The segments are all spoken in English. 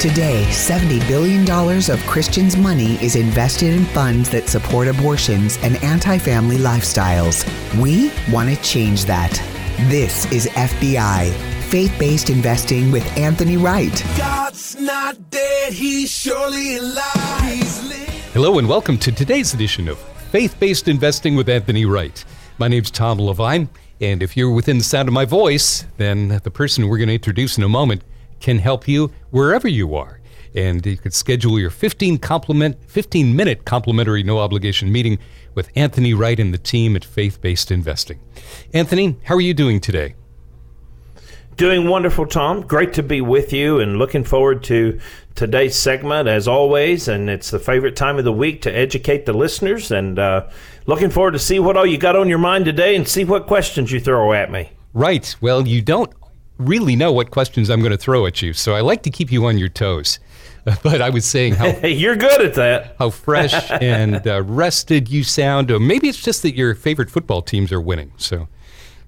Today, $70 billion of Christians' money is invested in funds that support abortions and anti family lifestyles. We want to change that. This is FBI, faith based investing with Anthony Wright. God's not dead, he's surely alive. He's Hello, and welcome to today's edition of Faith Based Investing with Anthony Wright. My name's Tom Levine, and if you're within the sound of my voice, then the person we're going to introduce in a moment can help you wherever you are. And you could schedule your 15 compliment 15 minute complimentary no obligation meeting with Anthony Wright and the team at Faith Based Investing. Anthony, how are you doing today? Doing wonderful, Tom. Great to be with you and looking forward to today's segment as always. And it's the favorite time of the week to educate the listeners. And uh, looking forward to see what all you got on your mind today and see what questions you throw at me. Right. Well, you don't really know what questions I'm going to throw at you, so I like to keep you on your toes. But I was saying how you're good at that. how fresh and uh, rested you sound, or maybe it's just that your favorite football teams are winning. So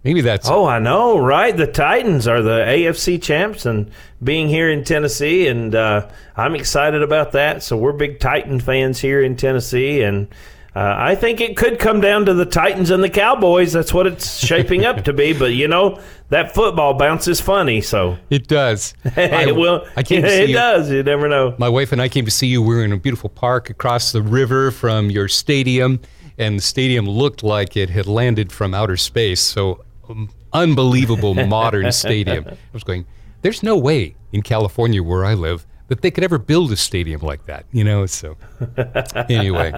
maybe that's Oh, I know, right? The Titans are the AFC champs, and being here in Tennessee, and uh, I'm excited about that. So we're big Titan fans here in Tennessee, and uh, I think it could come down to the Titans and the Cowboys. That's what it's shaping up to be. But you know, that football bounce is funny. So it does. it will. I came to see it you. does. You never know. My wife and I came to see you. We were in a beautiful park across the river from your stadium, and the stadium looked like it had landed from outer space. So, um, unbelievable modern stadium. I was going, there's no way in California where I live that they could ever build a stadium like that, you know? So, anyway,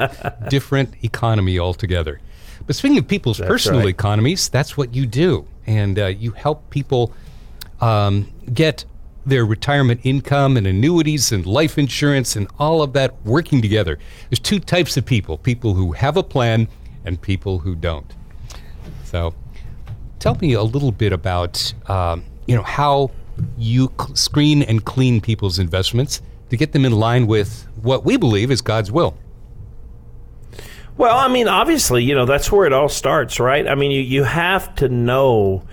different economy altogether. But speaking of people's personal right. economies, that's what you do. And uh, you help people um, get their retirement income and annuities and life insurance and all of that working together. There's two types of people people who have a plan and people who don't. So tell me a little bit about um, you know how you cl- screen and clean people's investments to get them in line with what we believe is God's will. Well, I mean, obviously, you know, that's where it all starts, right? I mean, you, you have to know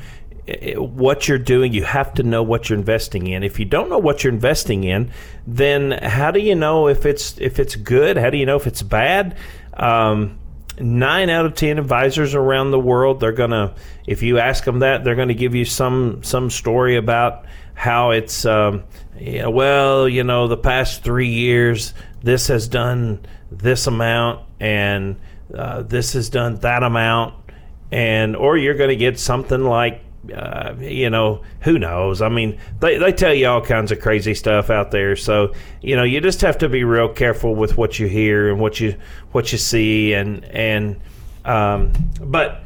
eh, what you're doing. You have to know what you're investing in. If you don't know what you're investing in, then how do you know if it's if it's good? How do you know if it's bad? Um, nine out of ten advisors around the world, they're gonna, if you ask them that, they're gonna give you some some story about how it's, um, yeah, well, you know, the past three years, this has done this amount, and uh, this has done that amount, and or you're to get something like. Uh, you know, who knows? I mean, they, they tell you all kinds of crazy stuff out there. So, you know, you just have to be real careful with what you hear and what you what you see and and um, but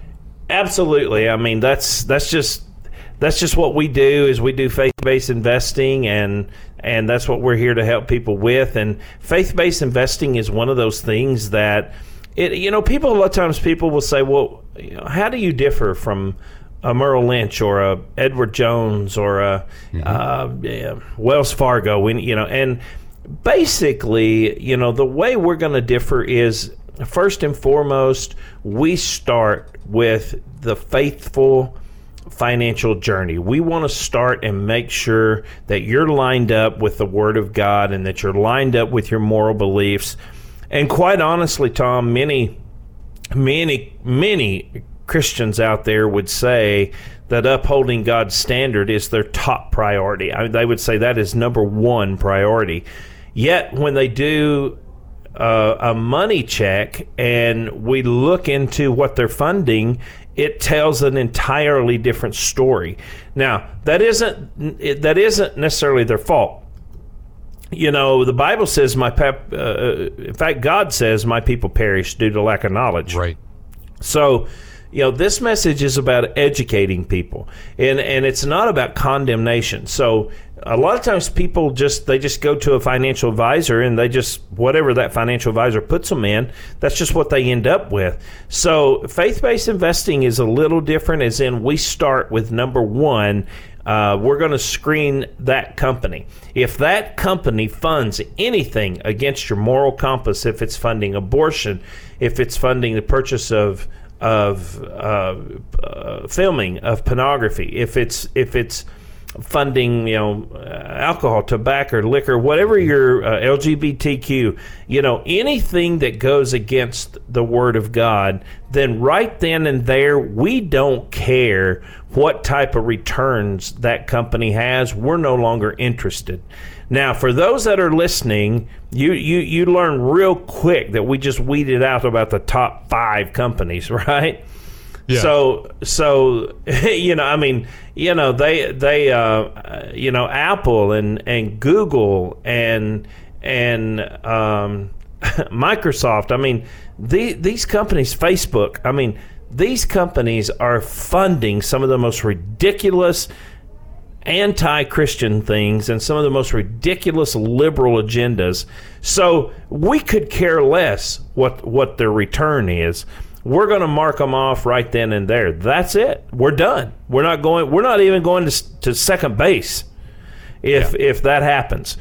absolutely, I mean, that's that's just that's just what we do is we do faith-based investing and and that's what we're here to help people with and faith-based investing is one of those things that it you know people a lot of times people will say well you know, how do you differ from a Merrill Lynch or a Edward Jones or a uh, yeah, Wells Fargo we, you know and basically you know the way we're going to differ is first and foremost we start with the faithful financial journey. We want to start and make sure that you're lined up with the Word of God and that you're lined up with your moral beliefs. And quite honestly, Tom, many, many, many Christians out there would say that upholding God's standard is their top priority. I they would say that is number one priority. Yet, when they do uh, a money check and we look into what they're funding, it tells an entirely different story. Now, that isn't that isn't necessarily their fault. You know, the Bible says my pep, uh, in fact God says my people perish due to lack of knowledge. Right. So, you know, this message is about educating people, and and it's not about condemnation. So, a lot of times people just they just go to a financial advisor and they just whatever that financial advisor puts them in, that's just what they end up with. So, faith-based investing is a little different. As in, we start with number one. Uh, we're going to screen that company. If that company funds anything against your moral compass, if it's funding abortion, if it's funding the purchase of of uh, uh, filming of pornography, if it's if it's funding, you know, uh, alcohol, tobacco, liquor, whatever your uh, LGBTQ, you know, anything that goes against the Word of God, then right then and there, we don't care what type of returns that company has. We're no longer interested. Now, for those that are listening, you, you, you learn real quick that we just weeded out about the top five companies, right? Yeah. So so you know, I mean, you know, they they uh, you know, Apple and and Google and and um, Microsoft. I mean, the, these companies, Facebook. I mean, these companies are funding some of the most ridiculous anti-Christian things and some of the most ridiculous liberal agendas. So we could care less what what their return is we're going to mark them off right then and there. That's it. We're done. We're not going. We're not even going to, to second base if yeah. if that happens.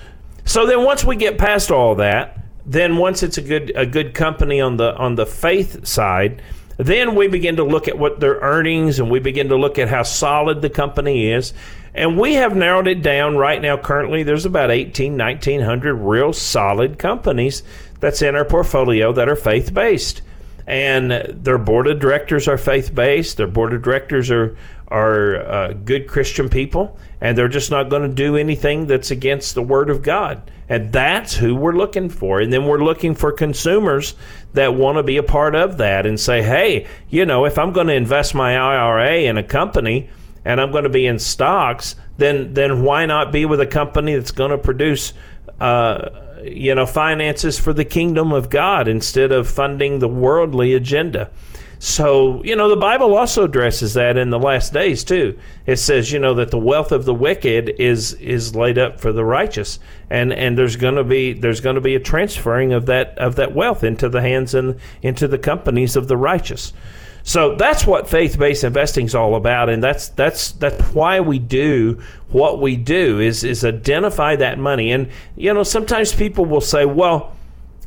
So then once we get past all that, then once it's a good a good company on the on the faith side, then we begin to look at what their earnings and we begin to look at how solid the company is. And we have narrowed it down right now. Currently, there's about 18, 1900 real solid companies that's in our portfolio that are faith based and their board of directors are faith based. Their board of directors are are uh, good Christian people, and they're just not going to do anything that's against the Word of God. And that's who we're looking for. And then we're looking for consumers that want to be a part of that and say, hey, you know, if I'm going to invest my IRA in a company and I'm going to be in stocks, then then why not be with a company that's going to produce uh, you know, finances for the kingdom of God instead of funding the worldly agenda. So, you know, the Bible also addresses that in the last days too. It says, you know, that the wealth of the wicked is is laid up for the righteous. And and there's going to be there's going to be a transferring of that of that wealth into the hands and into the companies of the righteous. So that's what faith-based investing is all about, and that's that's that's why we do what we do is is identify that money. And you know, sometimes people will say, "Well,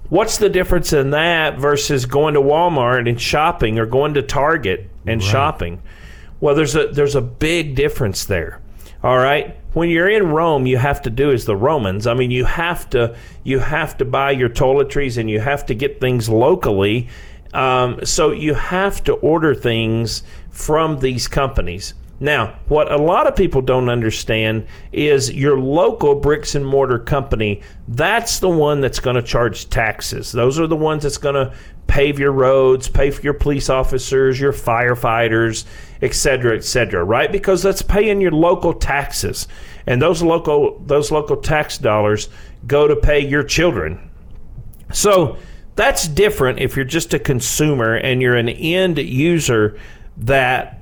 what's the difference in that versus going to Walmart and shopping or going to Target and right. shopping?" Well, there's a there's a big difference there. All right. When you're in Rome, you have to do as the Romans. I mean, you have to you have to buy your toiletries and you have to get things locally um, so you have to order things from these companies. Now, what a lot of people don't understand is your local bricks and mortar company, that's the one that's going to charge taxes. Those are the ones that's going to pave your roads, pay for your police officers, your firefighters, et cetera, et cetera, right? Because that's paying your local taxes. And those local those local tax dollars go to pay your children. So that's different if you're just a consumer and you're an end user that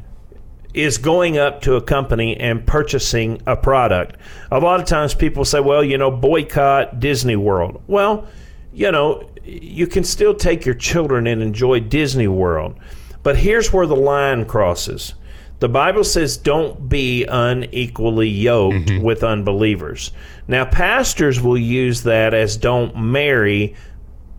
is going up to a company and purchasing a product. A lot of times people say, well, you know, boycott Disney World. Well, you know, you can still take your children and enjoy Disney World. But here's where the line crosses. The Bible says, don't be unequally yoked mm-hmm. with unbelievers. Now, pastors will use that as don't marry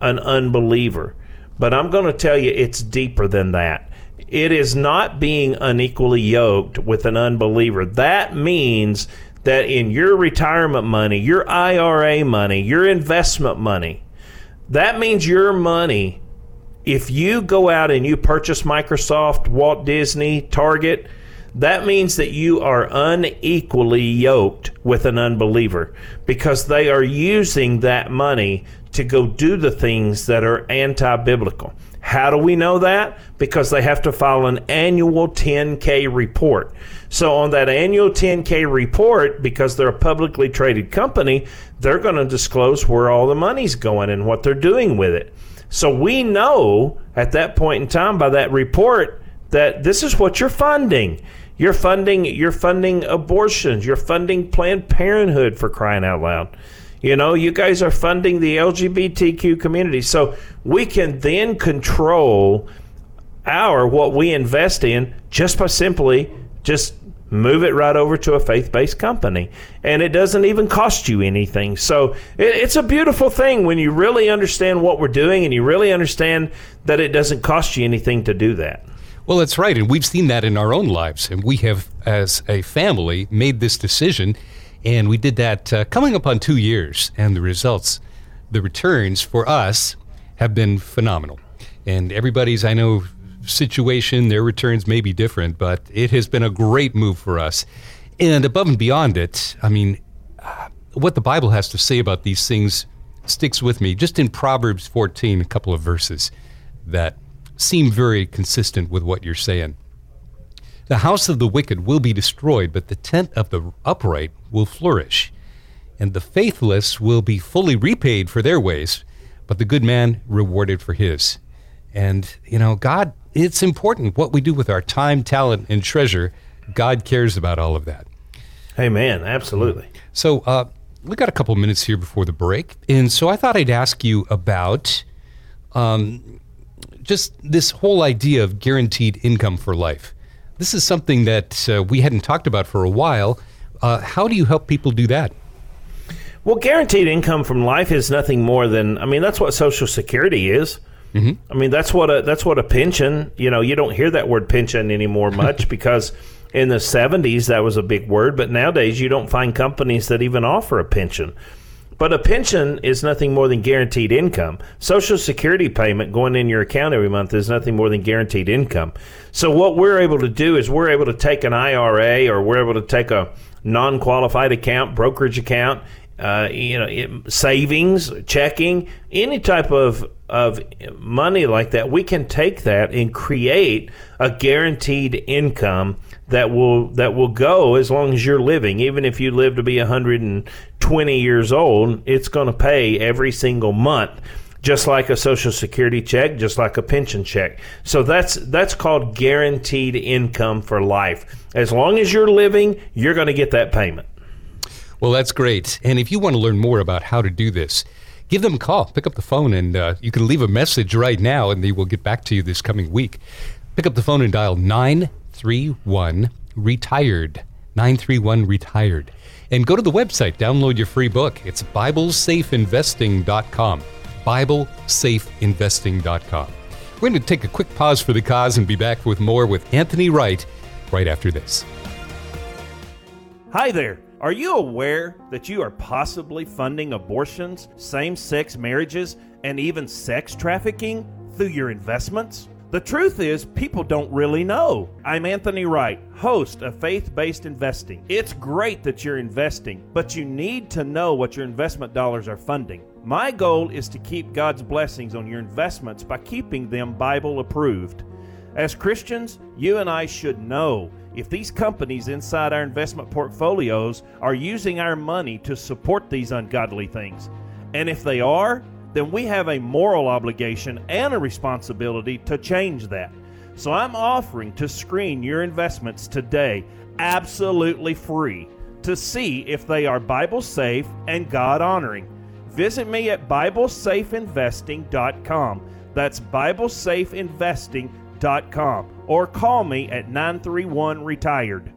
an unbeliever. But I'm going to tell you it's deeper than that. It is not being unequally yoked with an unbeliever. That means that in your retirement money, your IRA money, your investment money, that means your money, if you go out and you purchase Microsoft, Walt Disney, Target, that means that you are unequally yoked with an unbeliever because they are using that money to go do the things that are anti biblical. How do we know that? Because they have to file an annual 10K report. So, on that annual 10K report, because they're a publicly traded company, they're going to disclose where all the money's going and what they're doing with it. So, we know at that point in time by that report that this is what you're funding. You're funding you're funding abortions, you're funding Planned Parenthood for crying out loud. You know, you guys are funding the LGBTQ community. So we can then control our what we invest in just by simply just move it right over to a faith-based company and it doesn't even cost you anything so it, it's a beautiful thing when you really understand what we're doing and you really understand that it doesn't cost you anything to do that Well, that's right. And we've seen that in our own lives. And we have, as a family, made this decision. And we did that uh, coming up on two years. And the results, the returns for us have been phenomenal. And everybody's, I know, situation, their returns may be different, but it has been a great move for us. And above and beyond it, I mean, uh, what the Bible has to say about these things sticks with me. Just in Proverbs 14, a couple of verses that seem very consistent with what you're saying. The house of the wicked will be destroyed, but the tent of the upright will flourish. And the faithless will be fully repaid for their ways, but the good man rewarded for his. And, you know, God, it's important what we do with our time, talent, and treasure. God cares about all of that. Amen. Absolutely. So, uh, we got a couple minutes here before the break. And so I thought I'd ask you about um, just this whole idea of guaranteed income for life. This is something that uh, we hadn't talked about for a while. Uh, how do you help people do that? Well, guaranteed income from life is nothing more than I mean that's what Social Security is. Mm-hmm. I mean that's what a that's what a pension. You know, you don't hear that word pension anymore much because in the 70s that was a big word, but nowadays you don't find companies that even offer a pension. But a pension is nothing more than guaranteed income. Social security payment going in your account every month is nothing more than guaranteed income. So what we're able to do is we're able to take an IRA or we're able to take a non-qualified account, brokerage account, uh, you know, it, savings, checking, any type of of money like that, we can take that and create a guaranteed income that will that will go as long as you're living. Even if you live to be 120 years old, it's going to pay every single month just like a social security check, just like a pension check. So that's that's called guaranteed income for life. As long as you're living, you're going to get that payment. Well, that's great. And if you want to learn more about how to do this, give them a call. Pick up the phone and uh, you can leave a message right now and they will get back to you this coming week. Pick up the phone and dial 931 retired. 931 retired. And go to the website, download your free book. It's BibleSafeInvesting.com. BibleSafeInvesting.com. We're going to take a quick pause for the cause and be back with more with Anthony Wright right after this. Hi there. Are you aware that you are possibly funding abortions, same sex marriages, and even sex trafficking through your investments? The truth is, people don't really know. I'm Anthony Wright, host of Faith Based Investing. It's great that you're investing, but you need to know what your investment dollars are funding. My goal is to keep God's blessings on your investments by keeping them Bible approved. As Christians, you and I should know if these companies inside our investment portfolios are using our money to support these ungodly things. And if they are, then we have a moral obligation and a responsibility to change that. So I'm offering to screen your investments today absolutely free to see if they are Bible safe and God honoring. Visit me at BibleSafeInvesting.com. That's BibleSafeInvesting.com or call me at 931 Retired.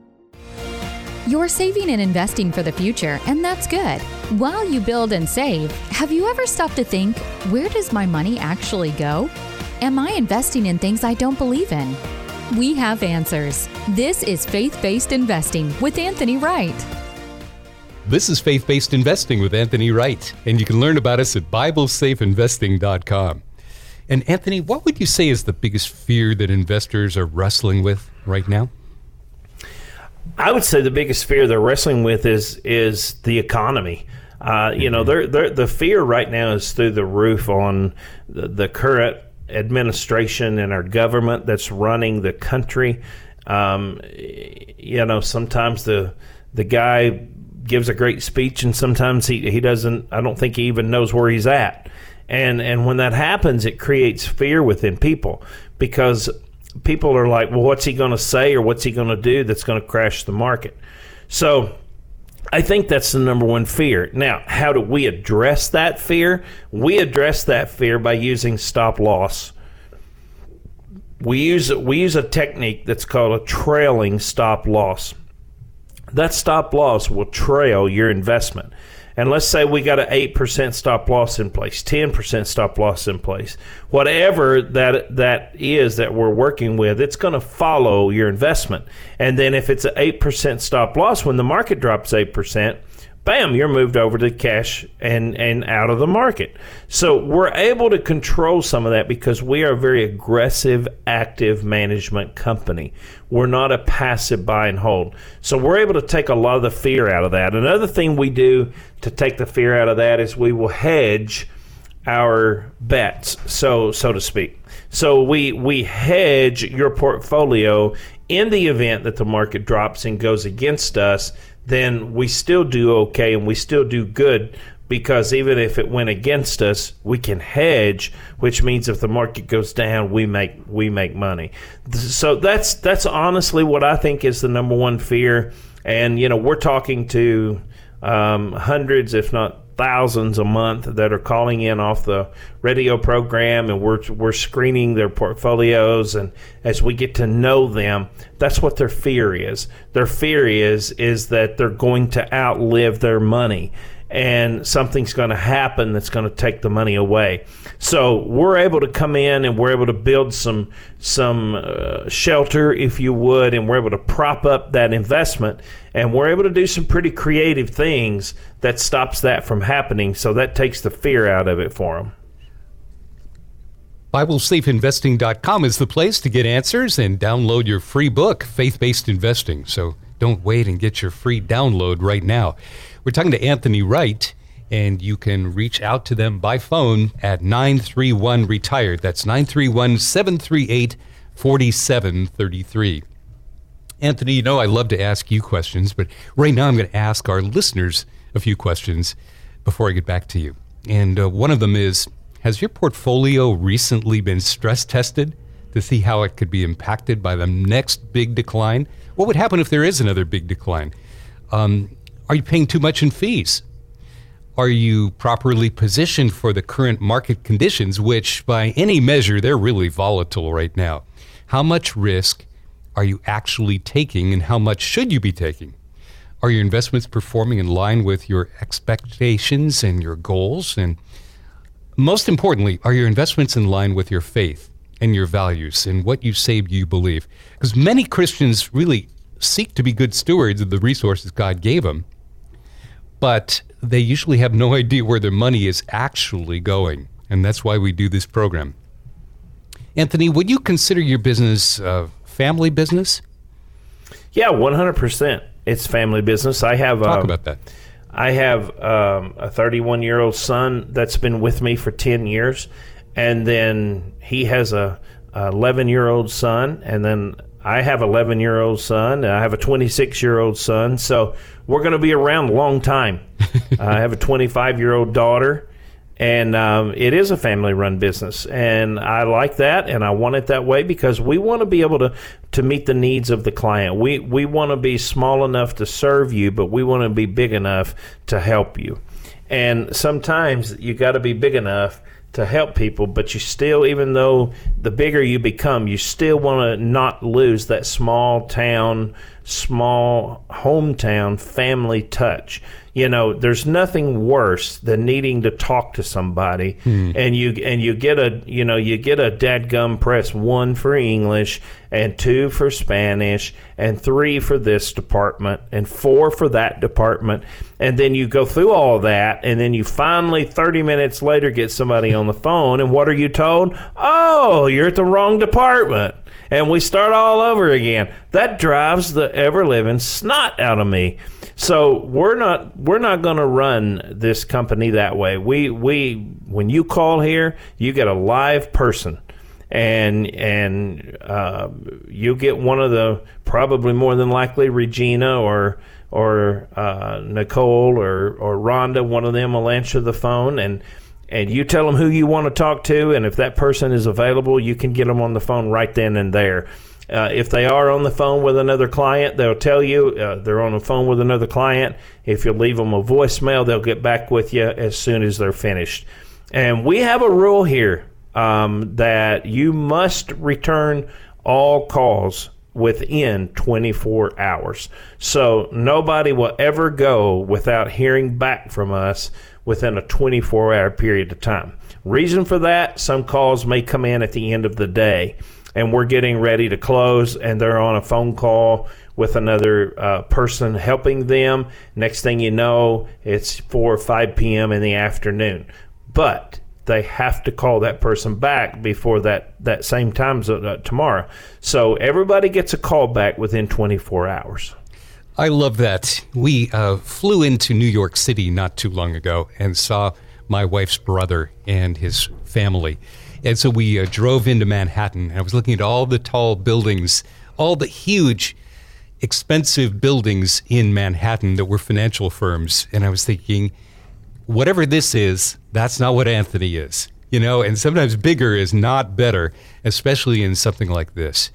You're saving and investing for the future, and that's good. While you build and save, have you ever stopped to think, where does my money actually go? Am I investing in things I don't believe in? We have answers. This is Faith Based Investing with Anthony Wright. This is Faith Based Investing with Anthony Wright, and you can learn about us at BibleSafeInvesting.com. And Anthony, what would you say is the biggest fear that investors are wrestling with right now? I would say the biggest fear they're wrestling with is is the economy. Uh, you know, they're, they're, the fear right now is through the roof on the, the, current administration and our government that's running the country. Um, you know, sometimes the the guy gives a great speech, and sometimes he, he doesn't. I don't think he even knows where he's at and and when that happens it creates fear within people because people are like well what's he going to say or what's he going to do that's going to crash the market so I think that's the number one fear. Now, how do we address that fear? We address that fear by using stop loss. We use we use a technique that's called a trailing stop loss. That stop loss will trail your investment. And let's say we got an 8% stop loss in place 10% stop loss in place. Whatever that that is that we're working with it's going to follow your investment. And then if it's an 8% stop loss when the market drops 8% bam, you're moved over to cash and, and out of the market. So we're able to control some of that because we are a very aggressive, active management company. We're not a passive buy and hold. So we're able to take a lot of the fear out of that. Another thing we do to take the fear out of that is we will hedge our bets, so so to speak. So we we hedge your portfolio in the event that the market drops and goes against us then we still do okay and we still do good because even if it went against us, we can hedge, which means if the market goes down, we make we make money. So that's that's honestly what I think is the number one fear. And you know, we're talking to um, hundreds, if not thousands a month that are calling in off the radio program and we're, we're screening their portfolios and as we get to know them that's what their fear is. Their fear is is that they're going to outlive their money and something's going to happen that's going to take the money away. So we're able to come in and we're able to build some some uh, shelter, if you would, and we're able to prop up that investment, and we're able to do some pretty creative things that stops that from happening. So that takes the fear out of it for them. BibleSafeInvesting.com is the place to get answers and download your free book, Faith Based Investing. So don't wait and get your free download right now. We're talking to Anthony Wright, and you can reach out to them by phone at 931 Retired. That's 931 738 4733. Anthony, you know I love to ask you questions, but right now I'm going to ask our listeners a few questions before I get back to you. And uh, one of them is Has your portfolio recently been stress tested to see how it could be impacted by the next big decline? What would happen if there is another big decline? Um, are you paying too much in fees? Are you properly positioned for the current market conditions, which by any measure, they're really volatile right now? How much risk are you actually taking and how much should you be taking? Are your investments performing in line with your expectations and your goals? And most importantly, are your investments in line with your faith and your values and what you say you believe? Because many Christians really seek to be good stewards of the resources God gave them, but they usually have no idea where their money is actually going. And that's why we do this program. Anthony, would you consider your business a family business? Yeah, 100%. It's family business. I have Talk um, about that. I have um, a 31 year old son that's been with me for 10 years, and then he has a 11 year old son, and then I have 11 year old son, and I have a 26 year old son. So we're going to be around a long time. I have a 25 year old daughter, and um, it is a family run business. And I like that, and I want it that way because we want to be able to, to meet the needs of the client. We, we want to be small enough to serve you, but we want to be big enough to help you. And sometimes you got to be big enough to help people, but you still, even though the bigger you become, you still want to not lose that small town, small hometown family touch. You know, there's nothing worse than needing to talk to somebody hmm. and you and you get a you know, you get a dadgum press one for English and two for Spanish and three for this department and four for that department. And then you go through all that and then you finally 30 minutes later get somebody on the phone and what are you told? Oh, you're at the wrong department and we start all over again. That drives the ever living snot out of me. So we're not we're not going to run this company that way. We we when you call here, you get a live person, and and uh, you get one of the probably more than likely Regina or or uh, Nicole or or Rhonda. One of them will answer the phone and and you tell them who you want to talk to, and if that person is available, you can get them on the phone right then and there. Uh, if they are on the phone with another client, they'll tell you uh, they're on the phone with another client. If you leave them a voicemail, they'll get back with you as soon as they're finished. And we have a rule here um, that you must return all calls within 24 hours. So nobody will ever go without hearing back from us within a 24 hour period of time. Reason for that, some calls may come in at the end of the day and we're getting ready to close and they're on a phone call with another uh, person helping them. Next thing you know, it's 4 or 5 p.m. in the afternoon. But they have to call that person back before that, that same time uh, tomorrow. So everybody gets a call back within 24 hours. I love that. We uh, flew into New York City not too long ago and saw my wife's brother and his family. And so we uh, drove into Manhattan. And I was looking at all the tall buildings, all the huge, expensive buildings in Manhattan that were financial firms. And I was thinking, whatever this is, that's not what Anthony is. You know, and sometimes bigger is not better, especially in something like this.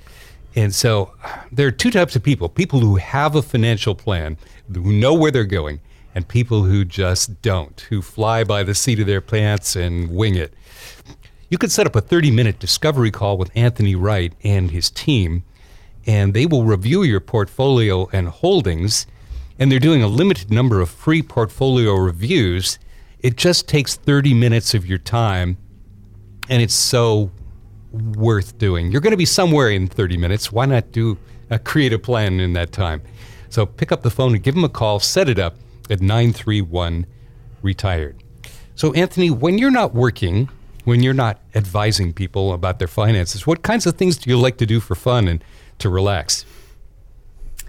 And so there are two types of people people who have a financial plan, who know where they're going, and people who just don't, who fly by the seat of their pants and wing it. You could set up a 30 minute discovery call with Anthony Wright and his team, and they will review your portfolio and holdings. And they're doing a limited number of free portfolio reviews. It just takes 30 minutes of your time, and it's so worth doing. You're going to be somewhere in 30 minutes. Why not do a creative plan in that time? So pick up the phone and give them a call, set it up at 931 retired. So, Anthony, when you're not working, when you're not advising people about their finances, what kinds of things do you like to do for fun and to relax?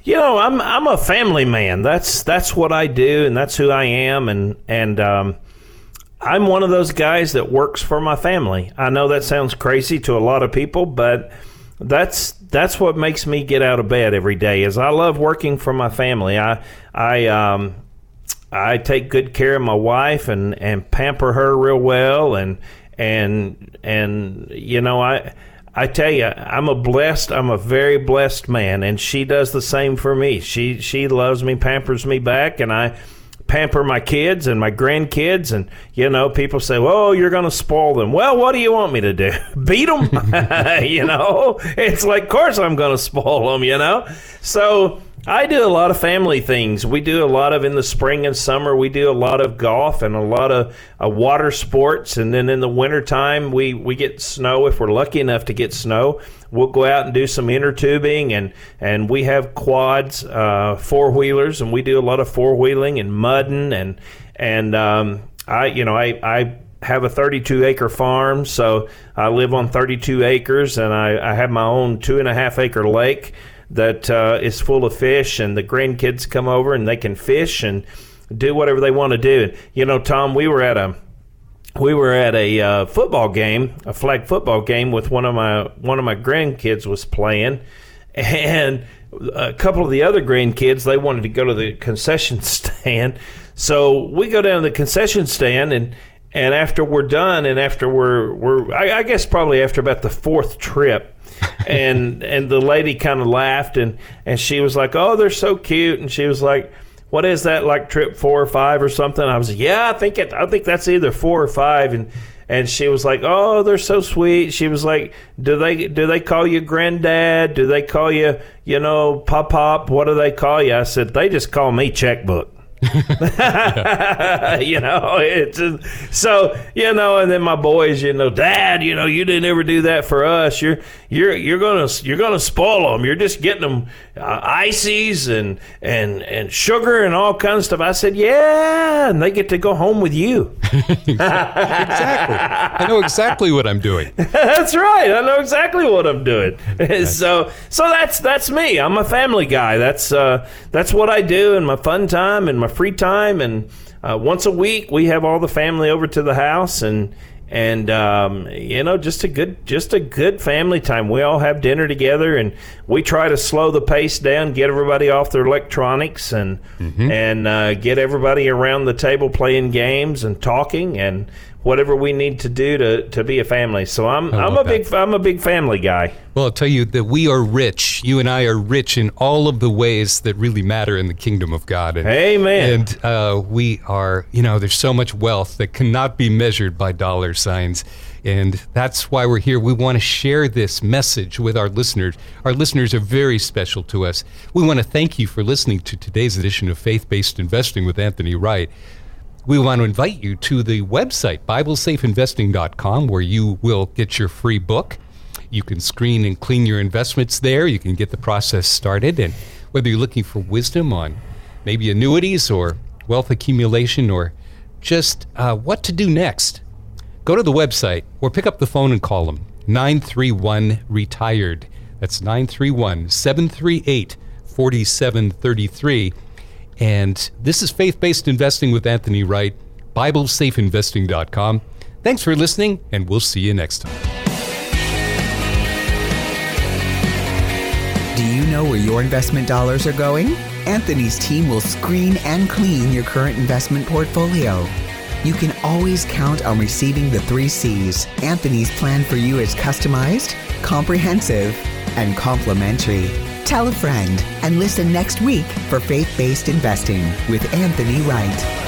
You know, I'm I'm a family man. That's that's what I do, and that's who I am, and and um, I'm one of those guys that works for my family. I know that sounds crazy to a lot of people, but that's that's what makes me get out of bed every day. Is I love working for my family. I I um, I take good care of my wife and and pamper her real well, and and and you know I I tell you I'm a blessed I'm a very blessed man and she does the same for me. She she loves me pampers me back and I pamper my kids and my grandkids and you know people say well you're going to spoil them. Well what do you want me to do? Beat them you know? It's like of course I'm going to spoil them you know? So I do a lot of family things. We do a lot of in the spring and summer. We do a lot of golf and a lot of uh, water sports. And then in the wintertime, we, we get snow. If we're lucky enough to get snow, we'll go out and do some inner tubing. And, and we have quads, uh, four wheelers, and we do a lot of four wheeling and mudding. And, and um, I, you know, I, I have a 32 acre farm, so I live on 32 acres, and I, I have my own two and a half acre lake that uh, is full of fish, and the grandkids come over and they can fish and do whatever they want to do. You know, Tom, we were at a we were at a uh, football game, a flag football game with one of my one of my grandkids was playing, and a couple of the other grandkids they wanted to go to the concession stand, so we go down to the concession stand and. And after we're done, and after we're we're, I, I guess probably after about the fourth trip, and and the lady kind of laughed and and she was like, "Oh, they're so cute," and she was like. What is that like trip four or five or something? I was like, yeah, I think it, I think that's either four or five, and and she was like, "Oh, they're so sweet." She was like, "Do they do they call you granddad? Do they call you, you know, pop pop? What do they call you?" I said, "They just call me checkbook." you know, it's so you know, and then my boys, you know, Dad, you know, you didn't ever do that for us. You're you're you're gonna you're gonna spoil them. You're just getting them uh, ices and and and sugar and all kinds of stuff. I said, yeah, and they get to go home with you. exactly. I know exactly what I'm doing. that's right. I know exactly what I'm doing. so so that's that's me. I'm a family guy. That's uh, that's what I do in my fun time and my free time. And uh, once a week, we have all the family over to the house and and um, you know just a good just a good family time we all have dinner together and we try to slow the pace down get everybody off their electronics and mm-hmm. and uh, get everybody around the table playing games and talking and whatever we need to do to, to be a family. So I'm I'm a love big. I'm a big family guy. Well, I'll tell you that we are rich. You and I are rich in all of the ways that really matter in the kingdom of God. And, Amen. And uh, we are, you know, there's so much wealth that cannot be measured by dollar signs. And that's why we're here. We want to share this message with our listeners. Our listeners are very special to us. We want to thank you for listening to today's edition of Faith Based Investing with Anthony Wright. We want to invite you to the website, BibleSafeInvesting.com, where you will get your free book. You can screen and clean your investments there. You can get the process started. And whether you're looking for wisdom on maybe annuities or wealth accumulation or just uh, what to do next, go to the website or pick up the phone and call them 931 Retired. That's 931 738 4733. And this is Faith Based Investing with Anthony Wright, BibleSafeInvesting.com. Thanks for listening, and we'll see you next time. Do you know where your investment dollars are going? Anthony's team will screen and clean your current investment portfolio. You can always count on receiving the three C's. Anthony's plan for you is customized, comprehensive, and complimentary. Tell a friend and listen next week for Faith Based Investing with Anthony Wright.